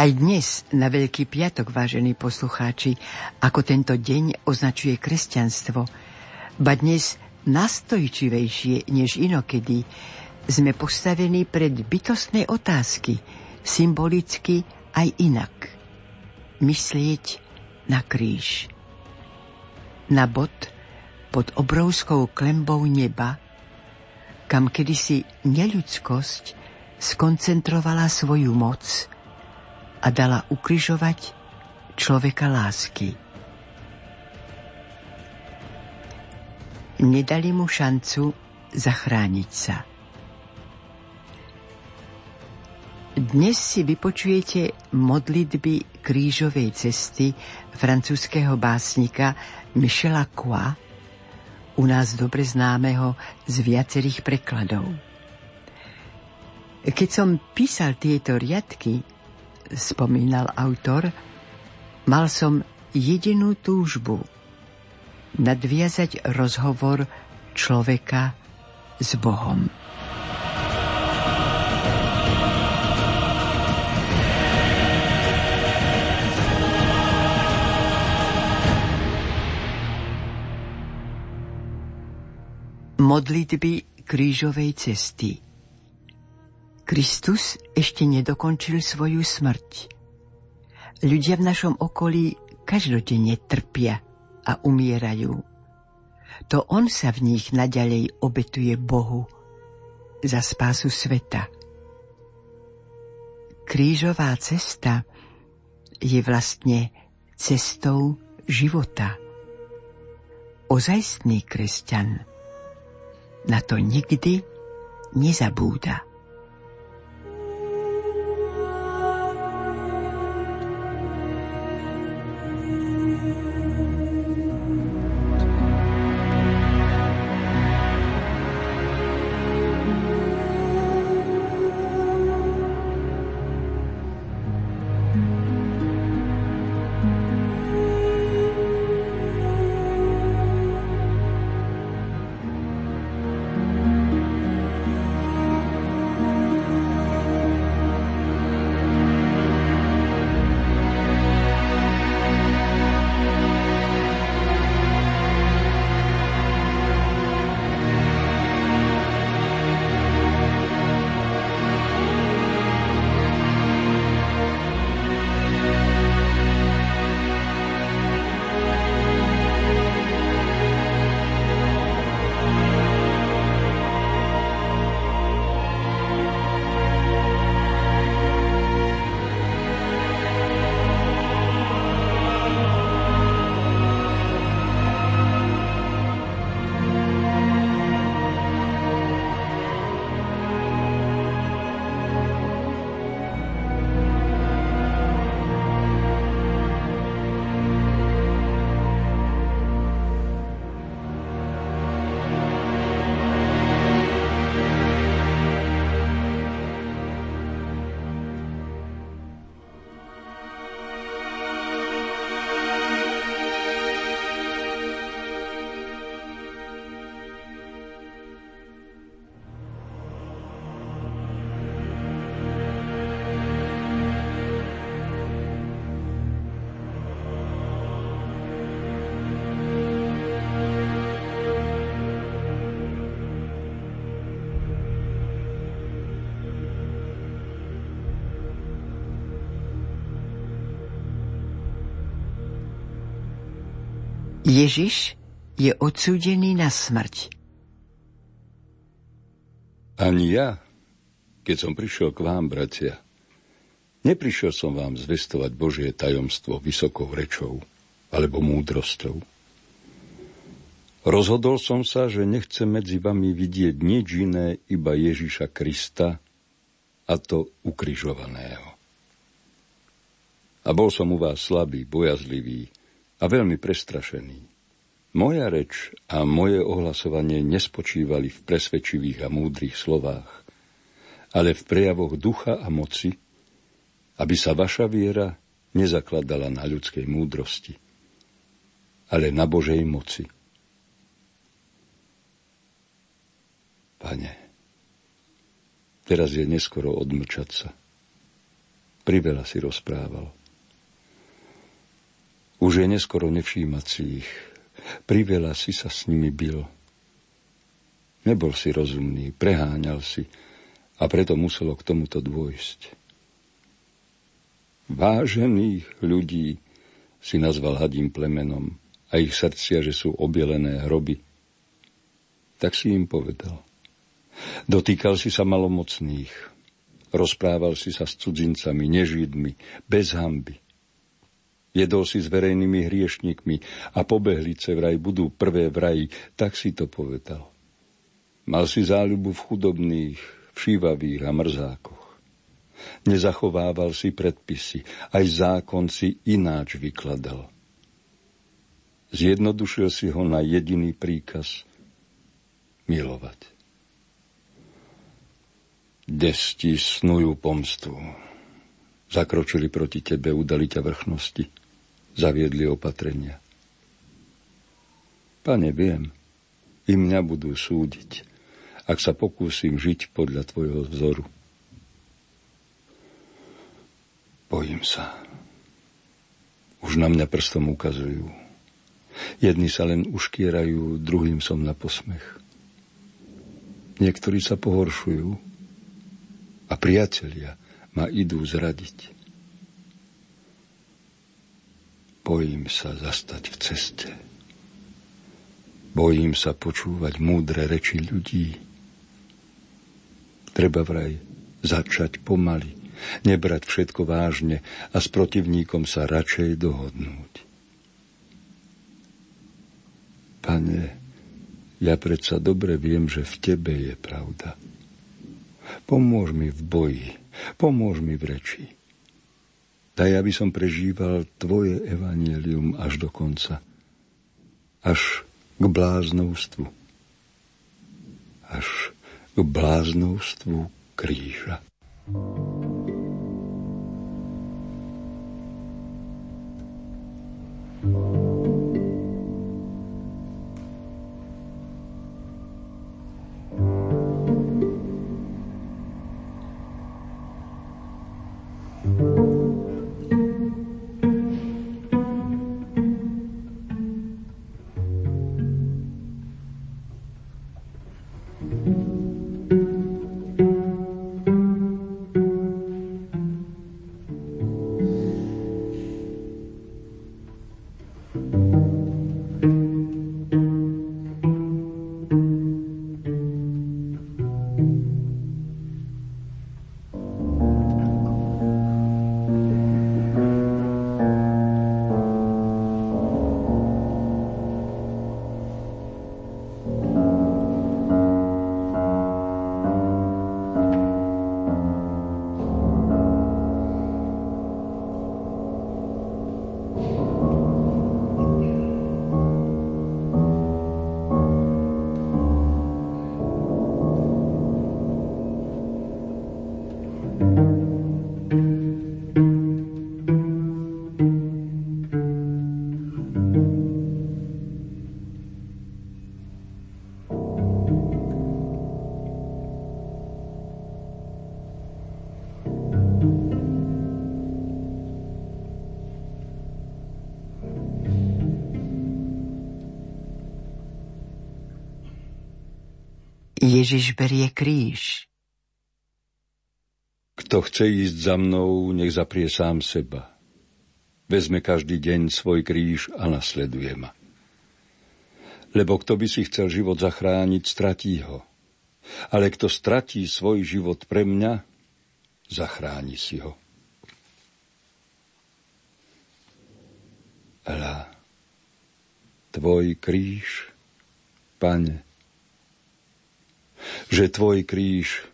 Aj dnes, na Veľký piatok, vážení poslucháči, ako tento deň označuje kresťanstvo, ba dnes nastojčivejšie než inokedy, sme postavení pred bytostné otázky, symbolicky aj inak. Myslieť na kríž. Na bod pod obrovskou klembou neba, kam kedysi neľudskosť skoncentrovala svoju moc – a dala ukrižovať človeka lásky. Nedali mu šancu zachrániť sa. Dnes si vypočujete modlitby krížovej cesty francúzského básnika Michela Croix, u nás dobre známeho z viacerých prekladov. Keď som písal tieto riadky, spomínal autor, mal som jedinú túžbu nadviazať rozhovor človeka s Bohom. Modlitby krížovej cesty Kristus ešte nedokončil svoju smrť. Ľudia v našom okolí každodenne trpia a umierajú. To on sa v nich naďalej obetuje Bohu za spásu sveta. Krížová cesta je vlastne cestou života. Ozajstný kresťan na to nikdy nezabúda. Ježiš je odsúdený na smrť. Ani ja, keď som prišiel k vám, bratia, neprišiel som vám zvestovať Božie tajomstvo vysokou rečou alebo múdrosťou. Rozhodol som sa, že nechcem medzi vami vidieť nič iné, iba Ježiša Krista, a to ukrižovaného. A bol som u vás slabý, bojazlivý a veľmi prestrašený. Moja reč a moje ohlasovanie nespočívali v presvedčivých a múdrych slovách, ale v prejavoch ducha a moci, aby sa vaša viera nezakladala na ľudskej múdrosti, ale na Božej moci. Pane, teraz je neskoro odmlčať sa. Priveľa si rozprával. Už je neskoro nevšímať si ich. Priveľa si sa s nimi bil. Nebol si rozumný, preháňal si a preto muselo k tomuto dôjsť. Vážených ľudí si nazval hadím plemenom a ich srdcia, že sú obielené hroby. Tak si im povedal. Dotýkal si sa malomocných. Rozprával si sa s cudzincami, nežidmi, bez hamby. Jedol si s verejnými hriešnikmi a pobehlice vraj budú prvé v tak si to povedal. Mal si záľubu v chudobných, všívavých a mrzákoch. Nezachovával si predpisy, aj zákon si ináč vykladal. Zjednodušil si ho na jediný príkaz – milovať. Desti snujú pomstu. Zakročili proti tebe, udali ťa vrchnosti. Zaviedli opatrenia. Pane, viem, i mňa budú súdiť, ak sa pokúsim žiť podľa tvojho vzoru. Bojím sa. Už na mňa prstom ukazujú. Jedni sa len uškierajú, druhým som na posmech. Niektorí sa pohoršujú, a priatelia ma idú zradiť. Bojím sa zastať v ceste. Bojím sa počúvať múdre reči ľudí. Treba vraj začať pomaly, nebrať všetko vážne a s protivníkom sa radšej dohodnúť. Pane, ja predsa dobre viem, že v Tebe je pravda. Pomôž mi v boji, pomôž mi v reči. Daj, aby som prežíval Tvoje evanielium až do konca. Až k bláznovstvu. Až k bláznovstvu kríža. Ježiš berie kríž. Kto chce ísť za mnou, nech zaprie sám seba. Vezme každý deň svoj kríž a nasleduje ma. Lebo kto by si chcel život zachrániť, stratí ho. Ale kto stratí svoj život pre mňa, zachráni si ho. Hľa, tvoj kríž, pane, že tvoj kríž,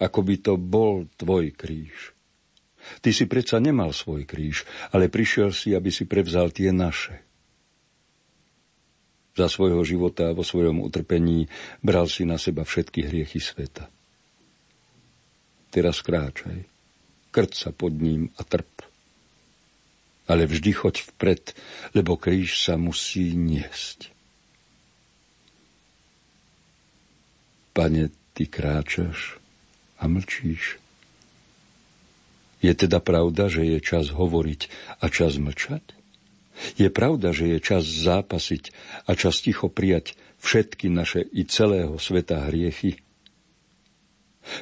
ako by to bol tvoj kríž. Ty si predsa nemal svoj kríž, ale prišiel si, aby si prevzal tie naše. Za svojho života a vo svojom utrpení bral si na seba všetky hriechy sveta. Teraz kráčaj, krť sa pod ním a trp. Ale vždy choď vpred, lebo kríž sa musí niesť. Pane, ty kráčaš a mlčíš. Je teda pravda, že je čas hovoriť a čas mlčať? Je pravda, že je čas zápasiť a čas ticho prijať všetky naše i celého sveta hriechy?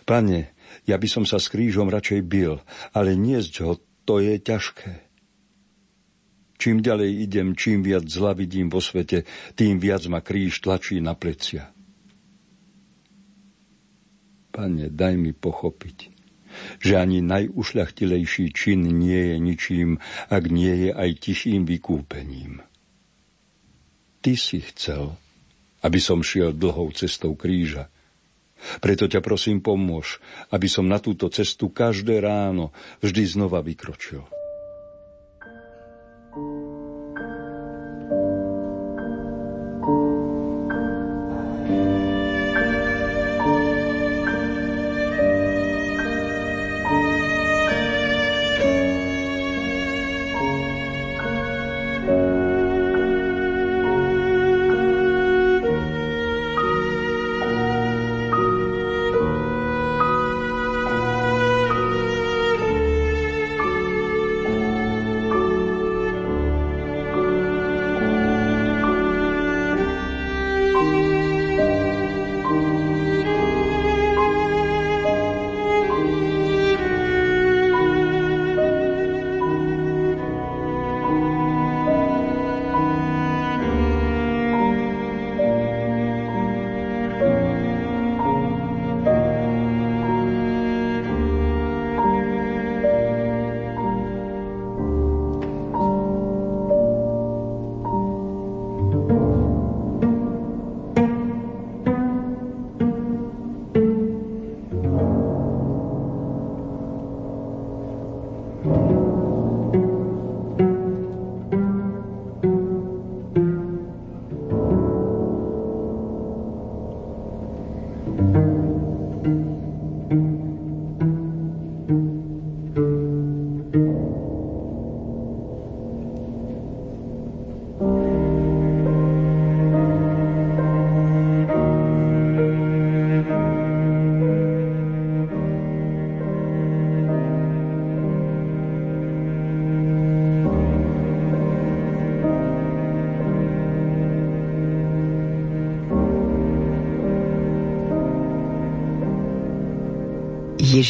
Pane, ja by som sa s krížom radšej bil, ale niesť ho, to je ťažké. Čím ďalej idem, čím viac zla vidím vo svete, tým viac ma kríž tlačí na plecia. Pane, daj mi pochopiť, že ani najušľachtilejší čin nie je ničím, ak nie je aj tichým vykúpením. Ty si chcel, aby som šiel dlhou cestou kríža. Preto ťa prosím pomôž, aby som na túto cestu každé ráno vždy znova vykročil.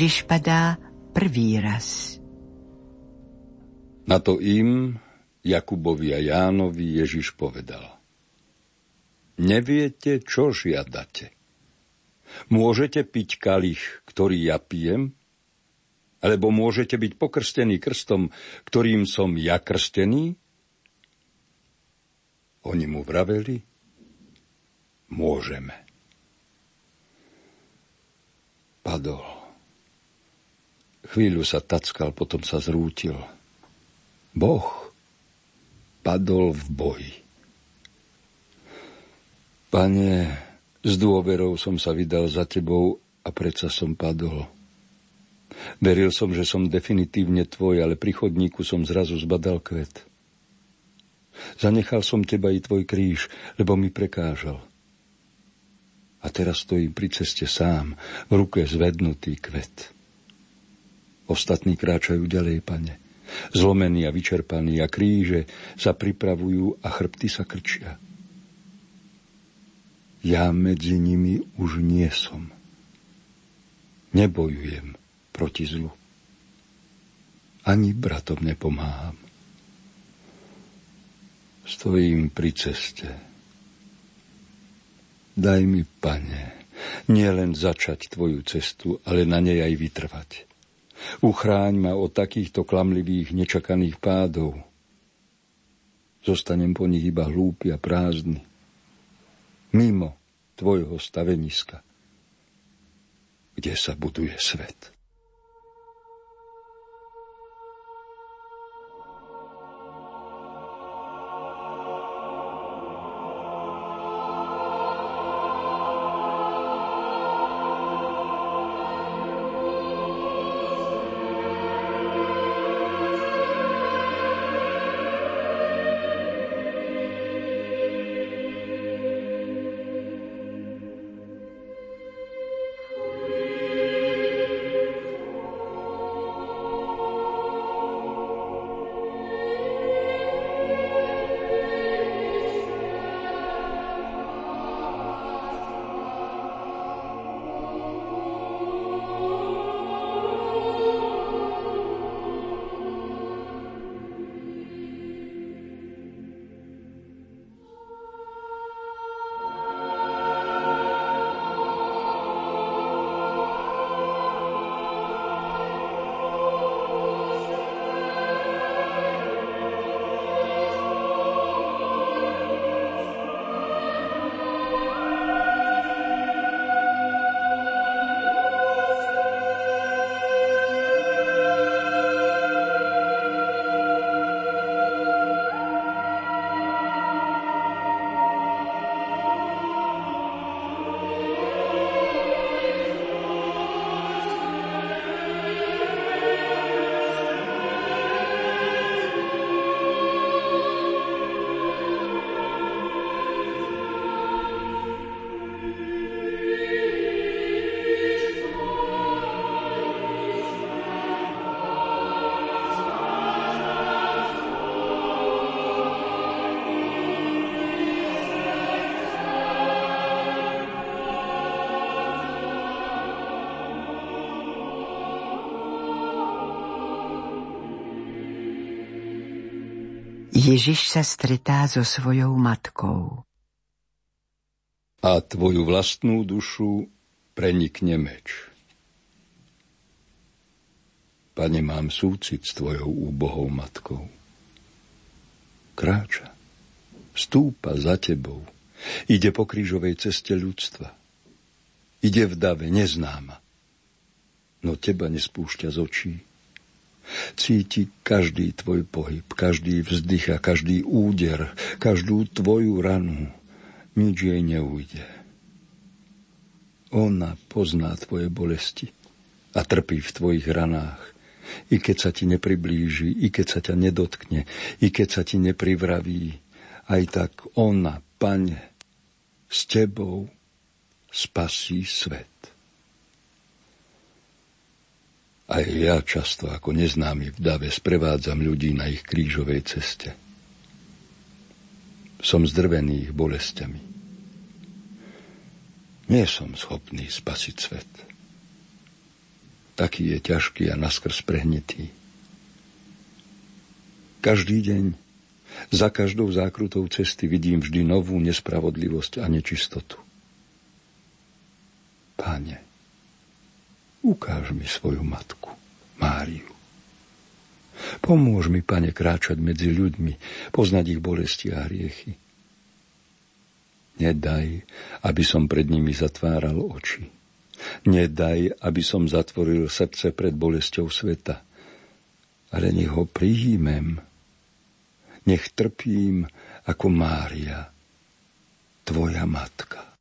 Ježiš padá prvý raz. Na to im, Jakubovi a Jánovi, Ježiš povedal. Neviete, čo žiadate. Môžete piť kalich, ktorý ja pijem? Alebo môžete byť pokrstení krstom, ktorým som ja krstený? Oni mu vraveli, môžeme. Padol. Chvíľu sa tackal, potom sa zrútil. Boh padol v boji. Pane, s dôverou som sa vydal za tebou a predsa som padol. Veril som, že som definitívne tvoj, ale pri chodníku som zrazu zbadal kvet. Zanechal som teba i tvoj kríž, lebo mi prekážal. A teraz stojím pri ceste sám, v ruke zvednutý kvet. Ostatní kráčajú ďalej, pane. Zlomení a vyčerpaní a kríže sa pripravujú a chrbty sa krčia. Ja medzi nimi už nie som. Nebojujem proti zlu. Ani bratom nepomáham. Stojím pri ceste Daj mi, pane, nielen začať tvoju cestu, ale na nej aj vytrvať. Uchráň ma od takýchto klamlivých, nečakaných pádov. Zostanem po nich iba hlúpy a prázdny. Mimo tvojho staveniska, kde sa buduje svet. Ježiš sa stretá so svojou matkou. A tvoju vlastnú dušu prenikne meč. Pane, mám súcit s tvojou úbohou matkou. Kráča, stúpa za tebou, ide po krížovej ceste ľudstva. Ide v dave neznáma, no teba nespúšťa z očí Cíti každý tvoj pohyb, každý vzdych a každý úder, každú tvoju ranu. Nič jej neujde. Ona pozná tvoje bolesti a trpí v tvojich ranách. I keď sa ti nepriblíži, i keď sa ťa nedotkne, i keď sa ti neprivraví, aj tak ona, pane, s tebou spasí svet. Aj ja často ako neznámy v dave sprevádzam ľudí na ich krížovej ceste. Som zdrvený ich bolestiami. Nie som schopný spasiť svet. Taký je ťažký a naskrz prehnitý. Každý deň, za každou zákrutou cesty vidím vždy novú nespravodlivosť a nečistotu. Páne, Ukáž mi svoju matku, Máriu. Pomôž mi, pane, kráčať medzi ľuďmi, poznať ich bolesti a hriechy. Nedaj, aby som pred nimi zatváral oči. Nedaj, aby som zatvoril srdce pred bolesťou sveta. Ale nech ho prijímem. Nech trpím ako Mária, tvoja matka.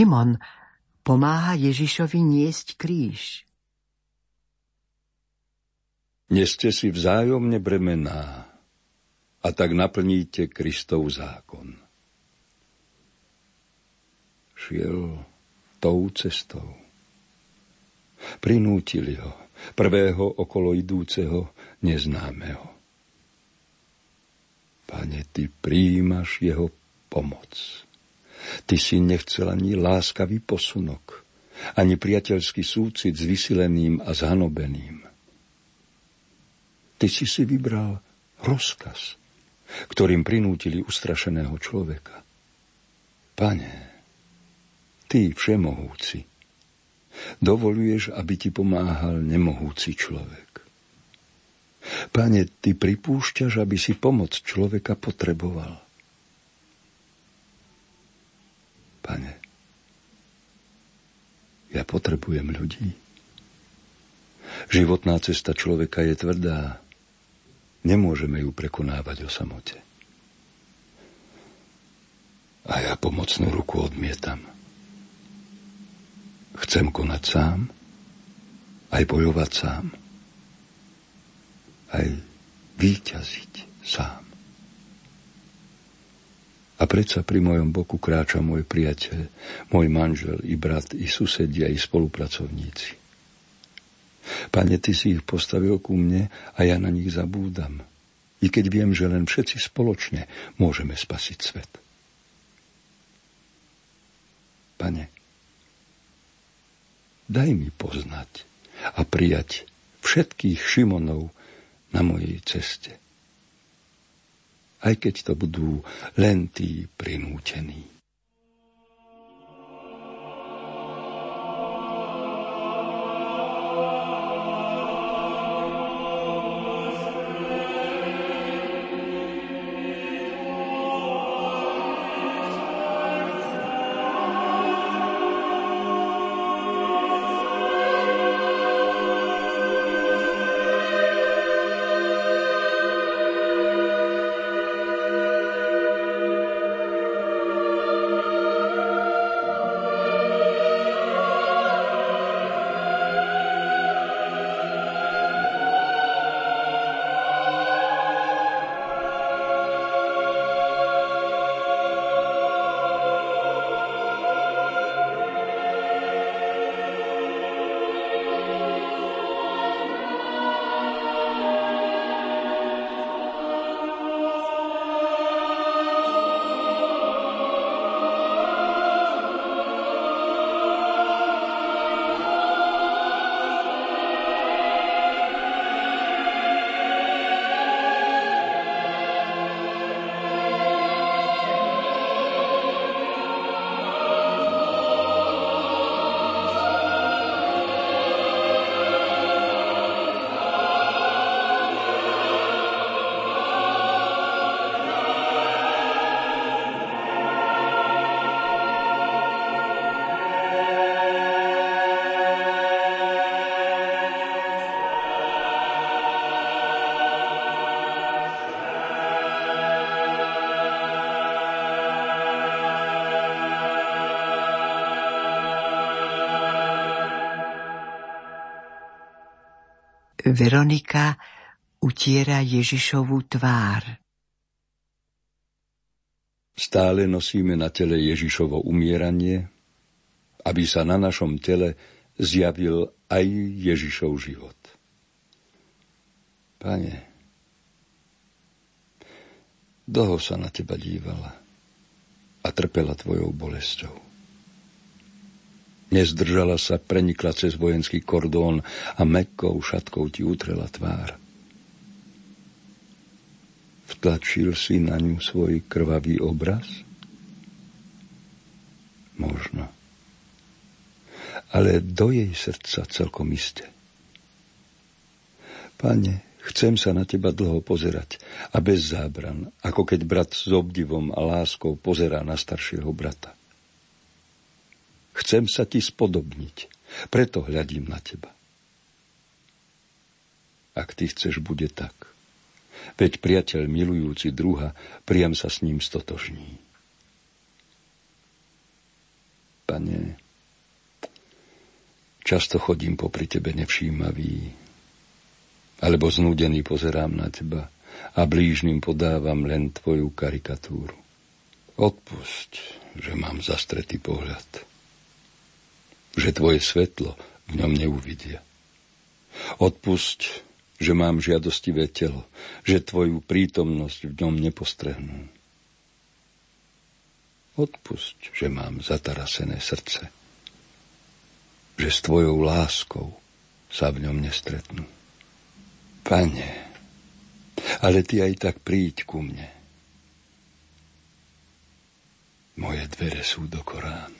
Šimon pomáha Ježišovi niesť kríž. Neste si vzájomne bremená a tak naplníte Kristov zákon. Šiel tou cestou. Prinútili ho, prvého okolo idúceho neznámeho. Pane, ty príjimaš jeho pomoc. Ty si nechcel ani láskavý posunok, ani priateľský súcit s vysileným a zhanobeným. Ty si si vybral rozkaz, ktorým prinútili ustrašeného človeka. Pane, Ty všemohúci, dovoluješ, aby ti pomáhal nemohúci človek. Pane, Ty pripúšťaš, aby si pomoc človeka potreboval. Pane, ja potrebujem ľudí. Životná cesta človeka je tvrdá, Nemôžeme ju prekonávať o samote. A ja pomocnú ruku odmietam. Chcem konať sám, aj bojovať sám, aj výťaziť sám. A predsa pri mojom boku kráča môj priateľ, môj manžel, i brat, i susedia, i spolupracovníci. Pane, Ty si ich postavil ku mne a ja na nich zabúdam. I keď viem, že len všetci spoločne môžeme spasiť svet. Pane, daj mi poznať a prijať všetkých Šimonov na mojej ceste. Aj keď to budú len tí prinútení. Veronika utiera Ježišovú tvár. Stále nosíme na tele Ježišovo umieranie, aby sa na našom tele zjavil aj Ježišov život. Pane, dlho sa na teba dívala a trpela tvojou bolestou. Nezdržala sa, prenikla cez vojenský kordón a mekkou šatkou ti utrela tvár. Vtlačil si na ňu svoj krvavý obraz? Možno. Ale do jej srdca celkom iste. Pane, chcem sa na teba dlho pozerať a bez zábran, ako keď brat s obdivom a láskou pozerá na staršieho brata. Chcem sa ti spodobniť, preto hľadím na teba. Ak ty chceš, bude tak. Veď priateľ milujúci druha priam sa s ním stotožní. pane, často chodím popri tebe nevšímavý, alebo znúdený pozerám na teba a blížnym podávam len tvoju karikatúru. Odpusť, že mám zastretý pohľad, že tvoje svetlo v ňom neuvidia. Odpusť, že mám žiadostivé telo, že tvoju prítomnosť v ňom nepostrehnú Odpusť, že mám zatarasené srdce, že s tvojou láskou sa v ňom nestretnú. Pane, ale ty aj tak príď ku mne. Moje dvere sú do Korán.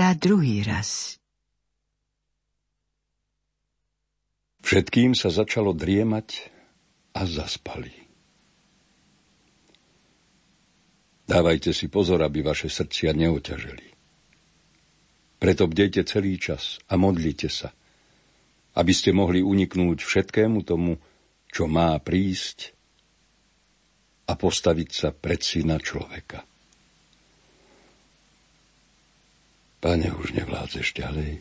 Padá druhý raz. Všetkým sa začalo driemať a zaspali. Dávajte si pozor, aby vaše srdcia neoťaželi. Preto bdejte celý čas a modlite sa, aby ste mohli uniknúť všetkému tomu, čo má prísť a postaviť sa pred syna človeka. Pane, už nevládzeš ďalej.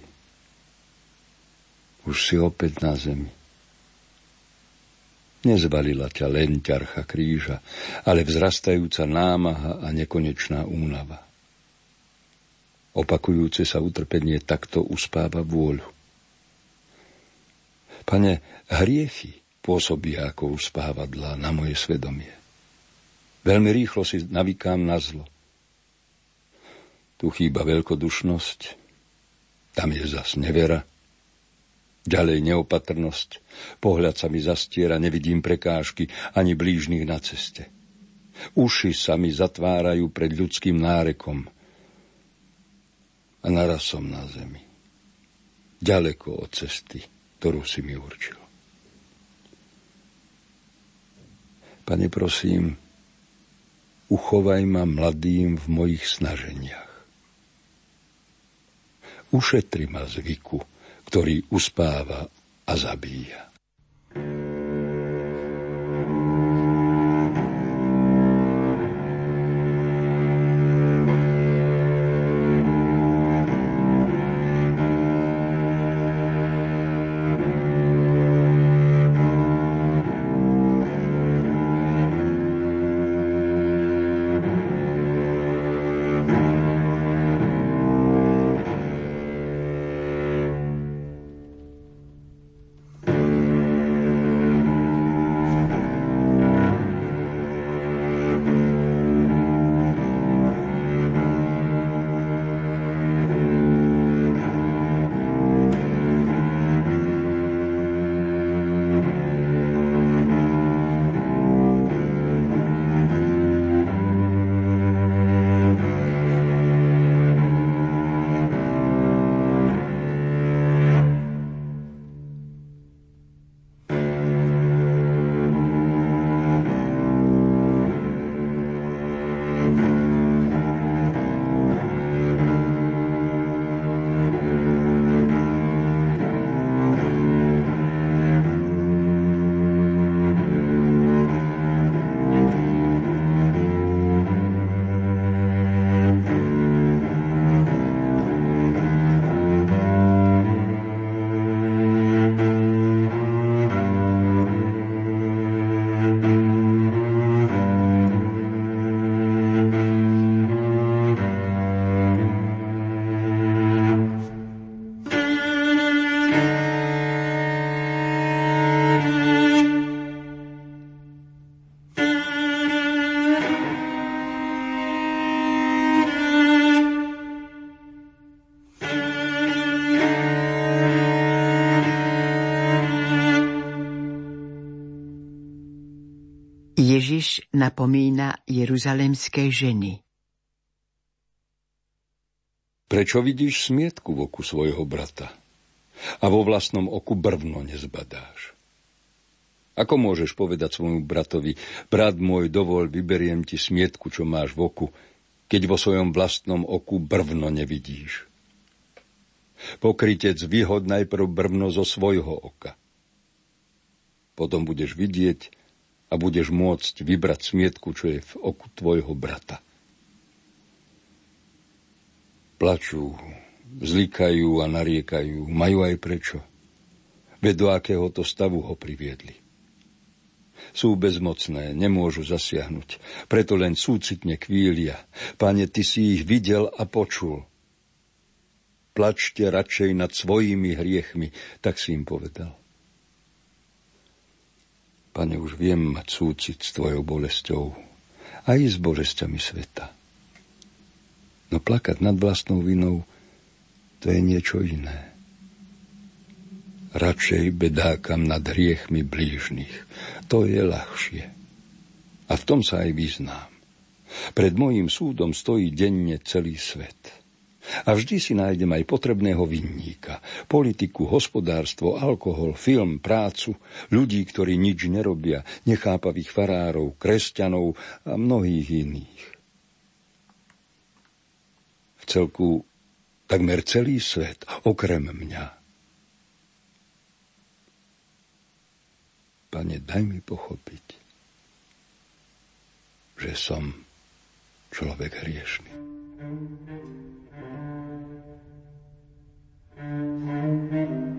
Už si opäť na zemi. Nezvalila ťa len ťarcha kríža, ale vzrastajúca námaha a nekonečná únava. Opakujúce sa utrpenie takto uspáva vôľu. Pane, hriechy pôsobia ako uspávadla na moje svedomie. Veľmi rýchlo si navykám na zlo – tu chýba veľkodušnosť, tam je zas nevera, ďalej neopatrnosť, pohľad sa mi zastiera, nevidím prekážky ani blížnych na ceste. Uši sa mi zatvárajú pred ľudským nárekom a naraz som na zemi, ďaleko od cesty, ktorú si mi určil. Pane, prosím, uchovaj ma mladým v mojich snaženiach ušetri ma zvyku, ktorý uspáva a zabíja. Ježiš napomína jeruzalemské ženy. Prečo vidíš smietku v oku svojho brata a vo vlastnom oku brvno nezbadáš? Ako môžeš povedať svojmu bratovi, brat môj, dovol, vyberiem ti smietku, čo máš v oku, keď vo svojom vlastnom oku brvno nevidíš? Pokrytec vyhod najprv brvno zo svojho oka. Potom budeš vidieť, a budeš môcť vybrať smietku, čo je v oku tvojho brata. Plačú, zlikajú a nariekajú, majú aj prečo. Veď do akéhoto stavu ho priviedli. Sú bezmocné, nemôžu zasiahnuť, preto len súcitne kvília. Pane, ty si ich videl a počul. Plačte radšej nad svojimi hriechmi, tak si im povedal. Pane, už viem mať súcit s Tvojou bolesťou, aj s bolesťami sveta. No plakať nad vlastnou vinou, to je niečo iné. Radšej bedákam nad hriechmi blížnych. To je ľahšie. A v tom sa aj vyznám. Pred mojím súdom stojí denne celý svet. A vždy si nájdem aj potrebného vinníka. Politiku, hospodárstvo, alkohol, film, prácu, ľudí, ktorí nič nerobia, nechápavých farárov, kresťanov a mnohých iných. V celku takmer celý svet, okrem mňa. Pane, daj mi pochopiť, že som človek hriešný. Thank you.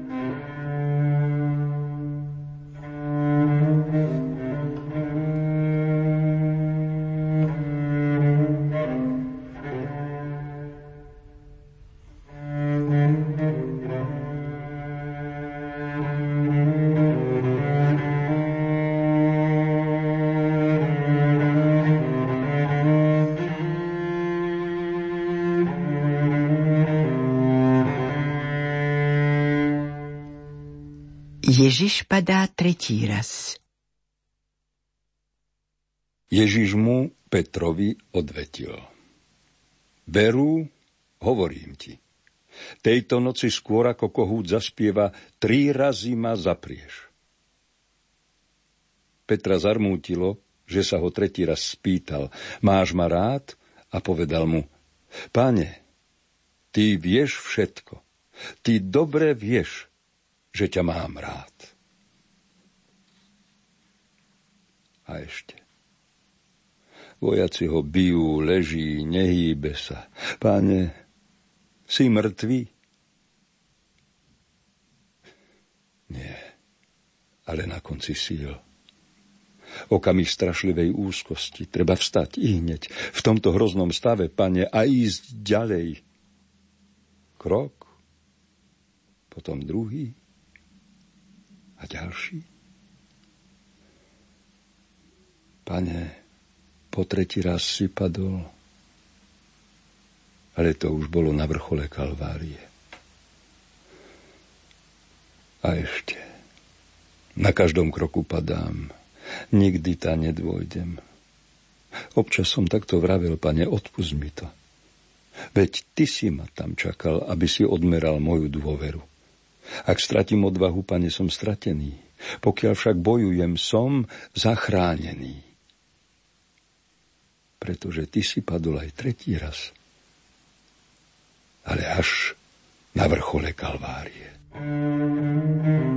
Ježiš padá tretí raz. Ježiš mu Petrovi odvetil. Veru, hovorím ti, tejto noci skôr ako kohút zaspieva, tri razy ma zaprieš. Petra zarmútilo, že sa ho tretí raz spýtal, máš ma rád? A povedal mu, pane, ty vieš všetko, ty dobre vieš, že ťa mám rád. A ešte. Vojaci ho bijú, leží, nehýbe sa. Páne, si mŕtvý? Nie, ale na konci síl. Okamih strašlivej úzkosti. Treba vstať i hneď v tomto hroznom stave, pane, a ísť ďalej. Krok, potom druhý, a ďalší. Pane, po tretí raz si padol, ale to už bolo na vrchole Kalvárie. A ešte, na každom kroku padám, nikdy ta nedôjdem. Občas som takto vravil, pane, odpust mi to. Veď ty si ma tam čakal, aby si odmeral moju dôveru. Ak stratím odvahu, pane, som stratený. Pokiaľ však bojujem, som zachránený. Pretože ty si padol aj tretí raz. Ale až na vrchole Kalvárie. thank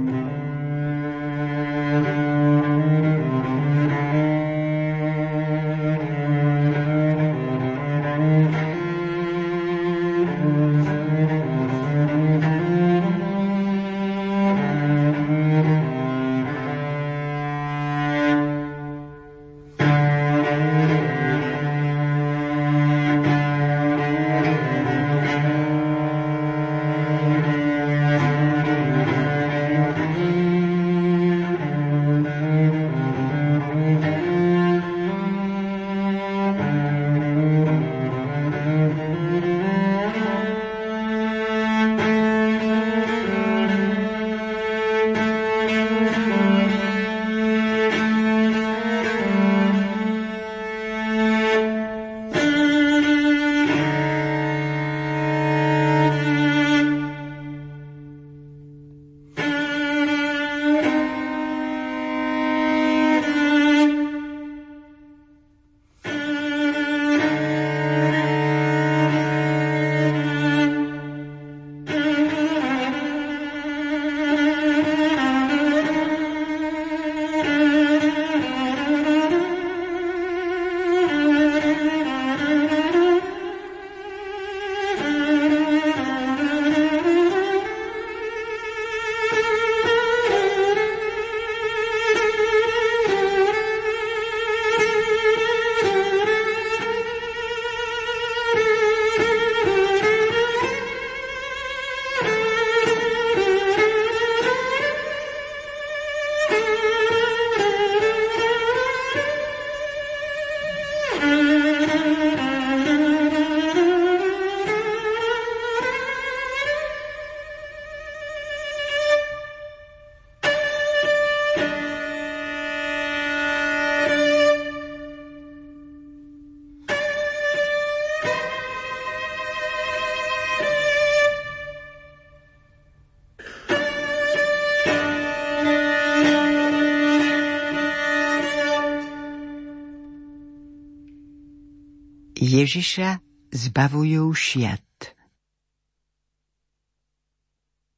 Ježiša zbavujú šiat.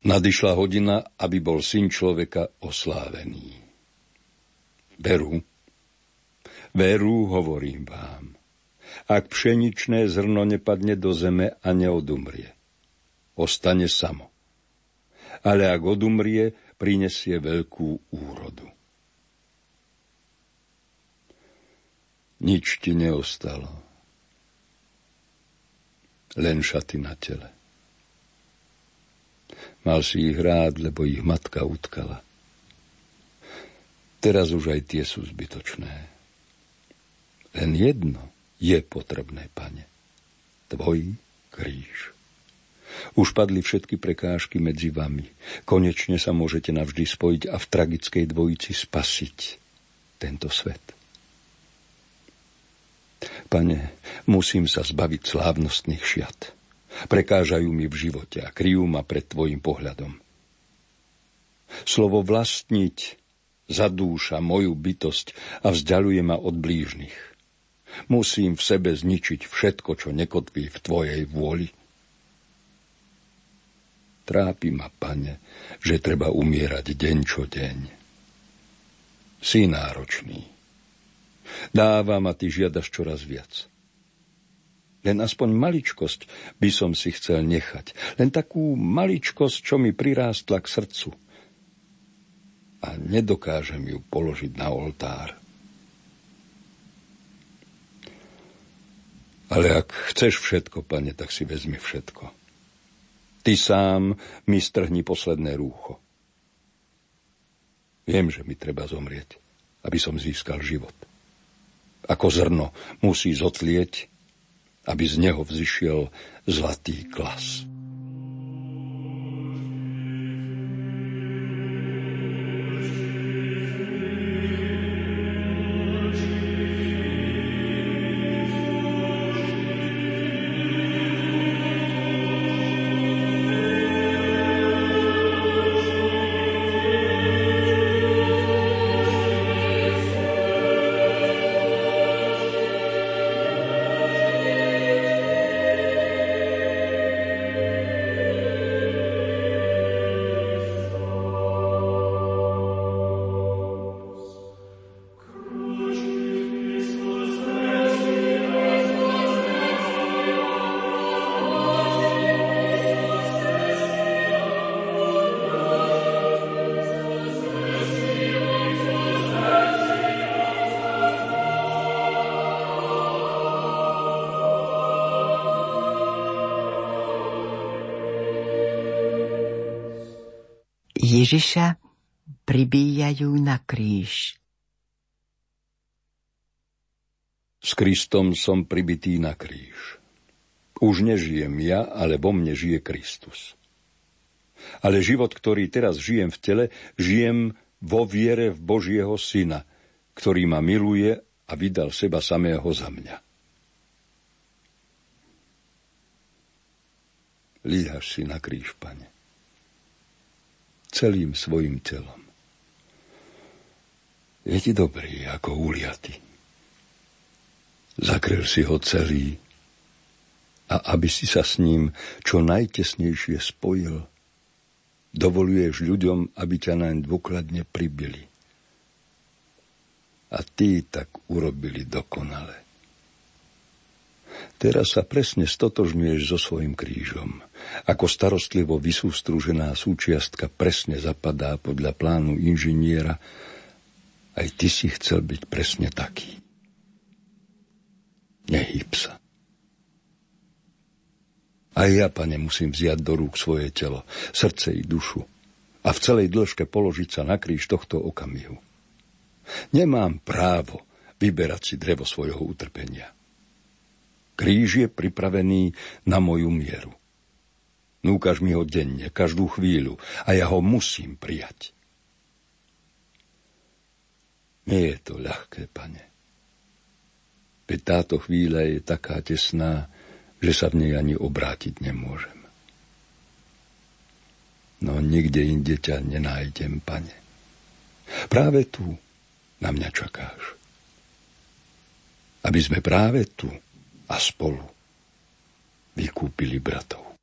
Nadišla hodina, aby bol syn človeka oslávený. Veru, veru, hovorím vám, ak pšeničné zrno nepadne do zeme a neodumrie, ostane samo. Ale ak odumrie, prinesie veľkú úrodu. Nič ti neostalo. Len šaty na tele. Mal si ich rád, lebo ich matka utkala. Teraz už aj tie sú zbytočné. Len jedno je potrebné, pane. Tvoj kríž. Už padli všetky prekážky medzi vami. Konečne sa môžete navždy spojiť a v tragickej dvojici spasiť tento svet. Pane, musím sa zbaviť slávnostných šiat. Prekážajú mi v živote a kryjú ma pred Tvojim pohľadom. Slovo vlastniť zadúša moju bytosť a vzdialuje ma od blížnych. Musím v sebe zničiť všetko, čo nekotví v Tvojej vôli. Trápi ma, pane, že treba umierať deň čo deň. Si náročný. Dávam a ty žiadaš čoraz viac. Len aspoň maličkosť by som si chcel nechať. Len takú maličkosť, čo mi prirástla k srdcu. A nedokážem ju položiť na oltár. Ale ak chceš všetko, pane, tak si vezmi všetko. Ty sám mi strhni posledné rúcho. Viem, že mi treba zomrieť, aby som získal život. Ako zrno musí zotlieť, aby z neho vzýšiel zlatý klas. Ježiša pribíjajú na kríž. S Kristom som pribitý na kríž. Už nežijem ja, ale vo mne žije Kristus. Ale život, ktorý teraz žijem v tele, žijem vo viere v Božieho Syna, ktorý ma miluje a vydal seba samého za mňa. Líhaš si na kríž, pane celým svojim telom. Je ti dobrý ako uliaty. Zakryl si ho celý a aby si sa s ním čo najtesnejšie spojil, dovoluješ ľuďom, aby ťa naň dôkladne pribili. A tí tak urobili dokonale. Teraz sa presne stotožňuješ so svojim krížom. Ako starostlivo vysústružená súčiastka presne zapadá podľa plánu inžiniera, aj ty si chcel byť presne taký. Nehýb sa. Aj ja, pane, musím vziať do rúk svoje telo, srdce i dušu a v celej dĺžke položiť sa na kríž tohto okamihu. Nemám právo vyberať si drevo svojho utrpenia. Kríž je pripravený na moju mieru. Núkaš mi ho denne, každú chvíľu a ja ho musím prijať. Nie je to ľahké, pane. Veď táto chvíľa je taká tesná, že sa v nej ani obrátiť nemôžem. No nikde inde ťa nenájdem, pane. Práve tu na mňa čakáš. Aby sme práve tu a spolu vykúpili bratov.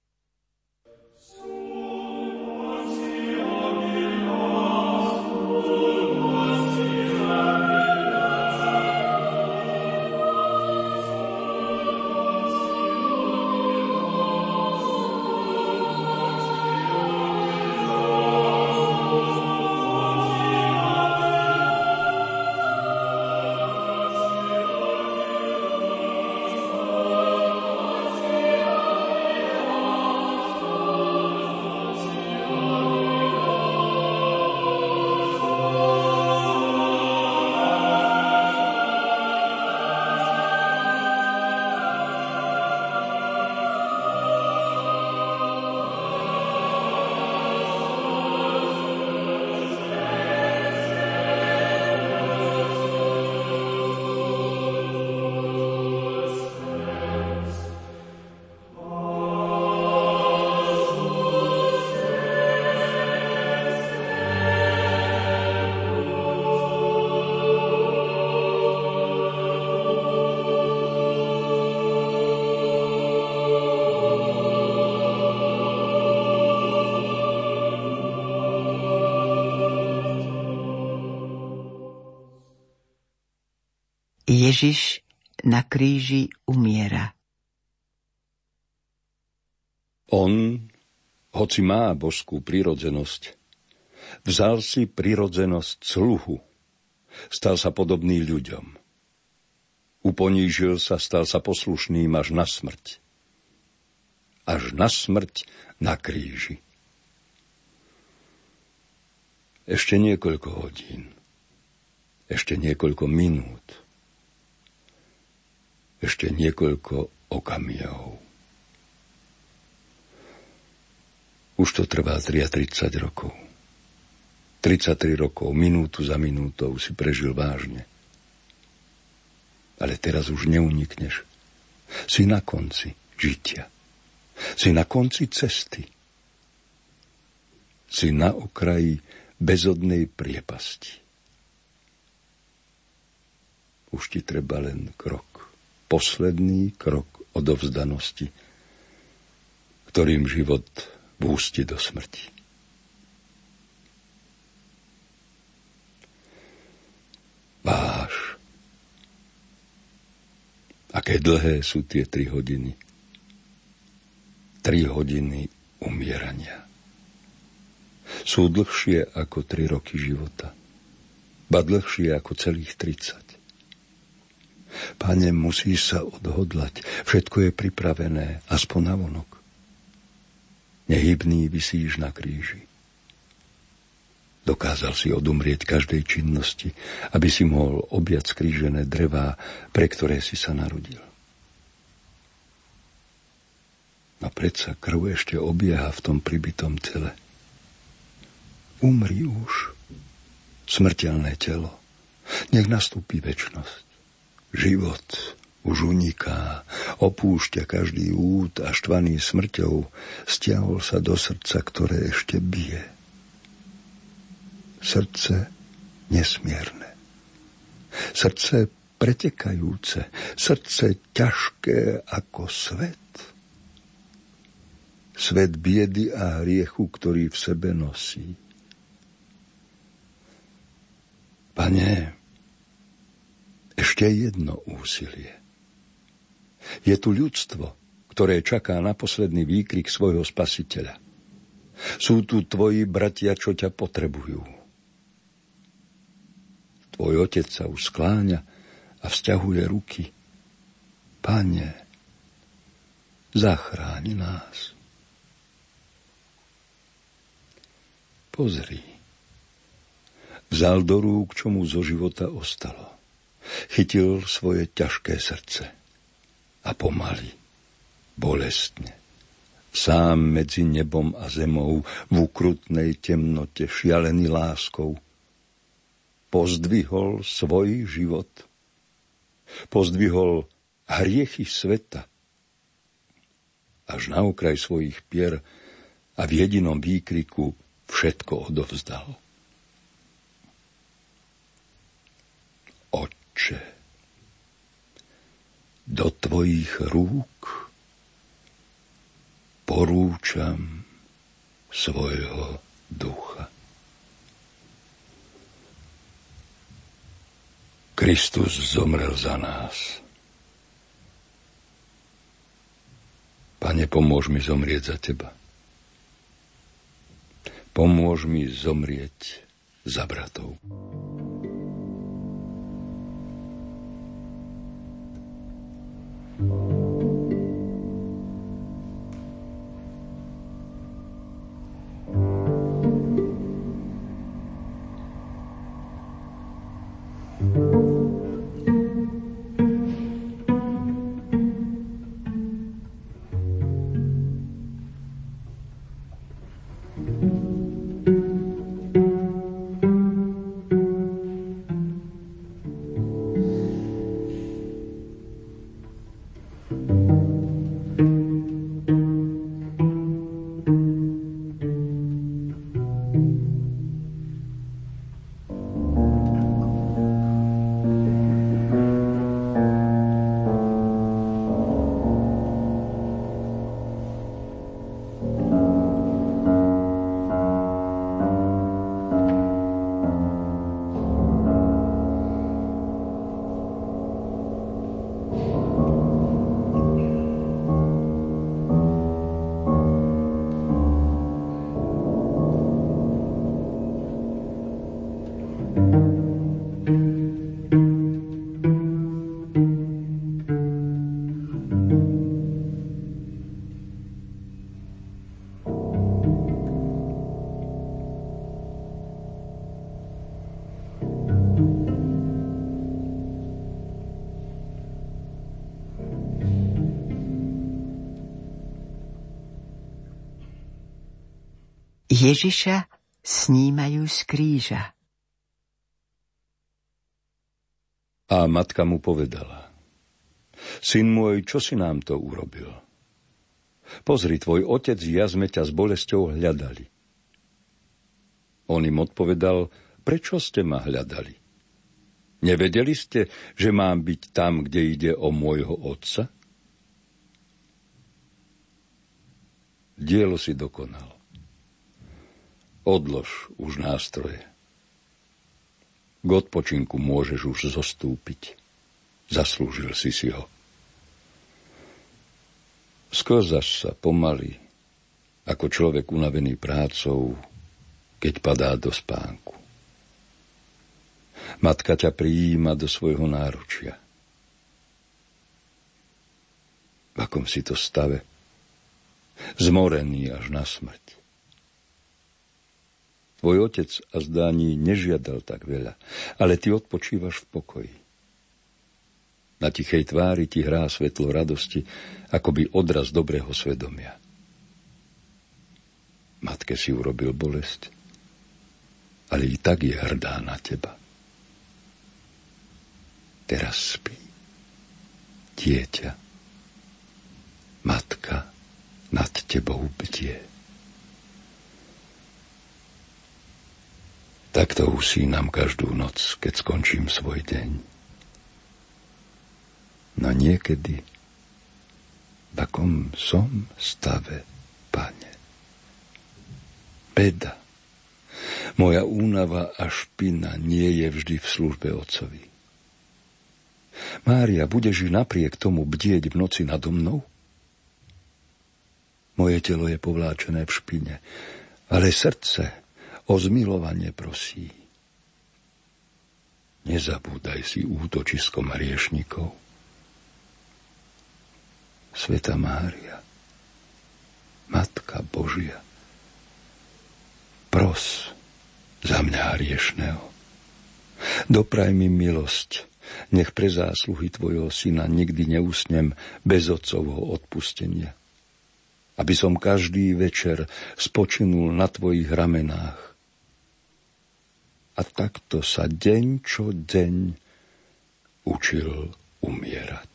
Ježiš na kríži umiera. On, hoci má božskú prirodzenosť, vzal si prirodzenosť sluhu, stal sa podobný ľuďom. Uponížil sa, stal sa poslušným až na smrť. Až na smrť na kríži. Ešte niekoľko hodín. Ešte niekoľko minút ešte niekoľko okamihov. Už to trvá 33 rokov. 33 rokov, minútu za minútou si prežil vážne. Ale teraz už neunikneš. Si na konci žitia. Si na konci cesty. Si na okraji bezodnej priepasti. Už ti treba len krok posledný krok odovzdanosti, ktorým život vústi do smrti. Váš. Aké dlhé sú tie tri hodiny. Tri hodiny umierania. Sú dlhšie ako tri roky života. Ba dlhšie ako celých tridsať. Pane, musíš sa odhodlať. Všetko je pripravené, aspoň na vonok. Nehybný vysíš na kríži. Dokázal si odumrieť každej činnosti, aby si mohol objať skrížené drevá, pre ktoré si sa narodil. No predsa krv ešte obieha v tom pribitom tele. Umri už, smrteľné telo. Nech nastúpi väčnosť. Život už uniká, opúšťa každý út a štvaný smrťou stiahol sa do srdca, ktoré ešte bije. Srdce nesmierne. Srdce pretekajúce, srdce ťažké ako svet. Svet biedy a hriechu, ktorý v sebe nosí. Pane, ešte jedno úsilie. Je tu ľudstvo, ktoré čaká na posledný výkrik svojho spasiteľa. Sú tu tvoji bratia, čo ťa potrebujú. Tvoj otec sa už skláňa a vzťahuje ruky. Pane, zachráň nás. Pozri. Vzal do rúk, čo mu zo života ostalo chytil svoje ťažké srdce a pomaly, bolestne, sám medzi nebom a zemou v ukrutnej temnote šialený láskou, pozdvihol svoj život, pozdvihol hriechy sveta, až na okraj svojich pier a v jedinom výkriku všetko odovzdal. Oče, do tvojich rúk porúčam svojho ducha. Kristus zomrel za nás. Pane, pomôž mi zomrieť za Teba. Pomôž mi zomrieť za bratov. Ježiša snímajú z kríža. A matka mu povedala, Syn môj, čo si nám to urobil? Pozri, tvoj otec ja sme ťa s bolesťou hľadali. On im odpovedal, prečo ste ma hľadali? Nevedeli ste, že mám byť tam, kde ide o môjho otca? Dielo si dokonal. Odlož už nástroje. K odpočinku môžeš už zostúpiť. Zaslúžil si si ho. Sklzaš sa pomaly, ako človek unavený prácou, keď padá do spánku. Matka ťa prijíma do svojho náručia. V akom si to stave? Zmorený až na smrť. Tvoj otec a zdání nežiadal tak veľa, ale ty odpočívaš v pokoji. Na tichej tvári ti hrá svetlo radosti, by odraz dobrého svedomia. Matke si urobil bolesť, ale i tak je hrdá na teba. Teraz spí. Dieťa, matka nad tebou bdie. Takto usínam každú noc, keď skončím svoj deň. No niekedy v akom som stave, pane. Beda. Moja únava a špina nie je vždy v službe otcovi. Mária, budeš napriek tomu bdieť v noci nado mnou? Moje telo je povláčené v špine, ale srdce o zmilovanie prosí. Nezabúdaj si útočiskom hriešnikov. Sveta Mária, Matka Božia, pros za mňa hriešného. Dopraj mi milosť, nech pre zásluhy Tvojho Syna nikdy neusnem bez Otcovho odpustenia. Aby som každý večer spočinul na Tvojich ramenách a takto sa deň čo deň učil umierať.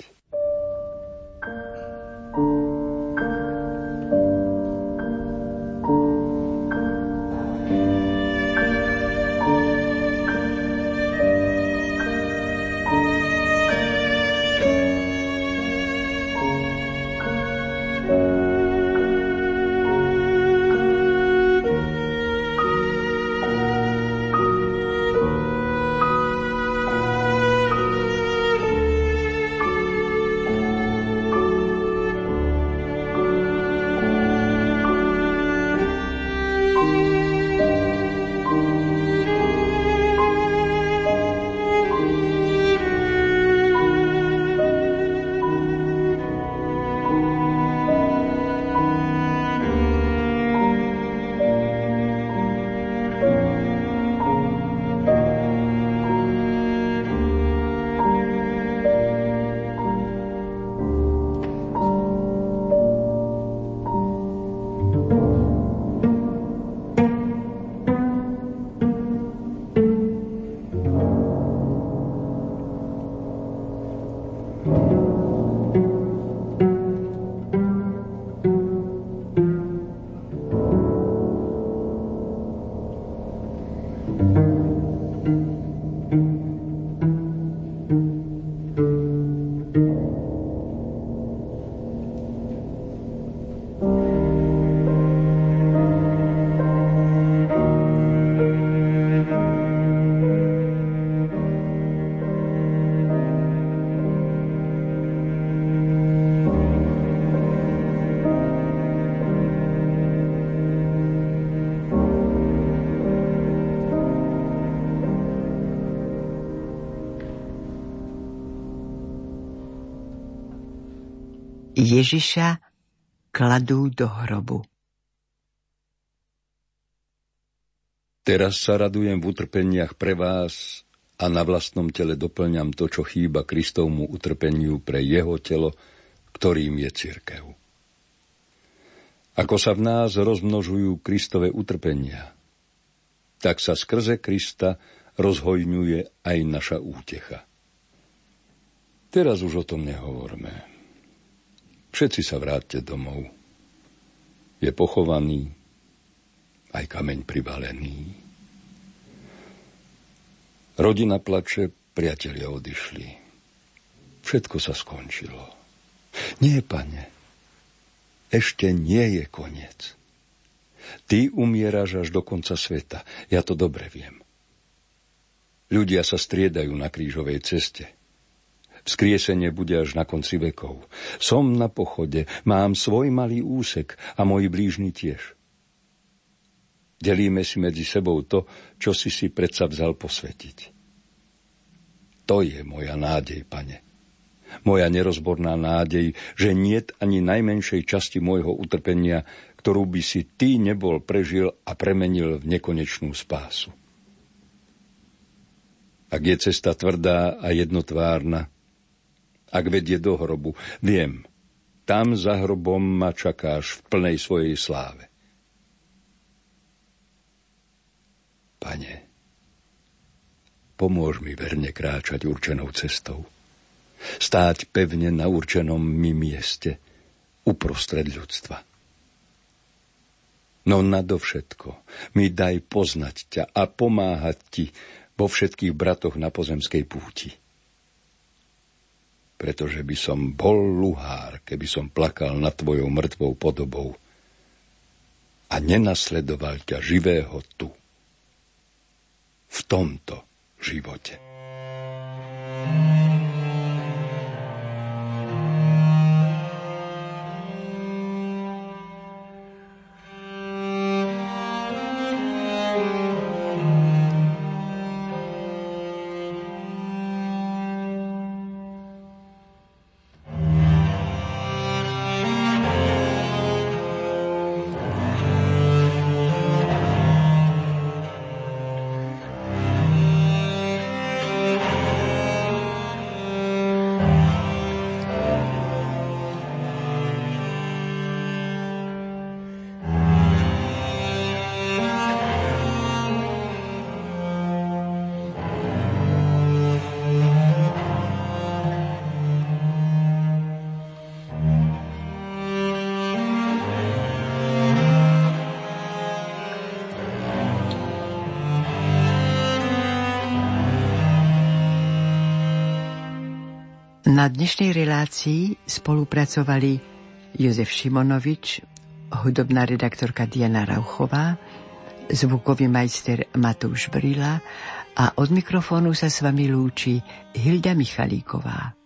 Ježiša kladú do hrobu. Teraz sa radujem v utrpeniach pre vás a na vlastnom tele doplňam to, čo chýba Kristovmu utrpeniu pre jeho telo, ktorým je církev. Ako sa v nás rozmnožujú Kristove utrpenia, tak sa skrze Krista rozhojňuje aj naša útecha. Teraz už o tom nehovorme. Všetci sa vráťte domov. Je pochovaný, aj kameň privalený. Rodina plače, priatelia odišli. Všetko sa skončilo. Nie, pane, ešte nie je koniec. Ty umieraš až do konca sveta. Ja to dobre viem. Ľudia sa striedajú na krížovej ceste. Vzkriesenie bude až na konci vekov. Som na pochode, mám svoj malý úsek a môj blížny tiež. Delíme si medzi sebou to, čo si si predsa vzal posvetiť. To je moja nádej, pane. Moja nerozborná nádej, že niet ani najmenšej časti môjho utrpenia, ktorú by si ty nebol prežil a premenil v nekonečnú spásu. Ak je cesta tvrdá a jednotvárna, ak vedie do hrobu. Viem, tam za hrobom ma čakáš v plnej svojej sláve. Pane, pomôž mi verne kráčať určenou cestou. Stáť pevne na určenom mi mieste, uprostred ľudstva. No nadovšetko mi daj poznať ťa a pomáhať ti vo všetkých bratoch na pozemskej púti pretože by som bol luhár, keby som plakal nad tvojou mŕtvou podobou a nenasledoval ťa živého tu, v tomto živote. thank you dnešnej relácii spolupracovali Jozef Šimonovič, hudobná redaktorka Diana Rauchová, zvukový majster Matúš Brila a od mikrofónu sa s vami lúči Hilda Michalíková.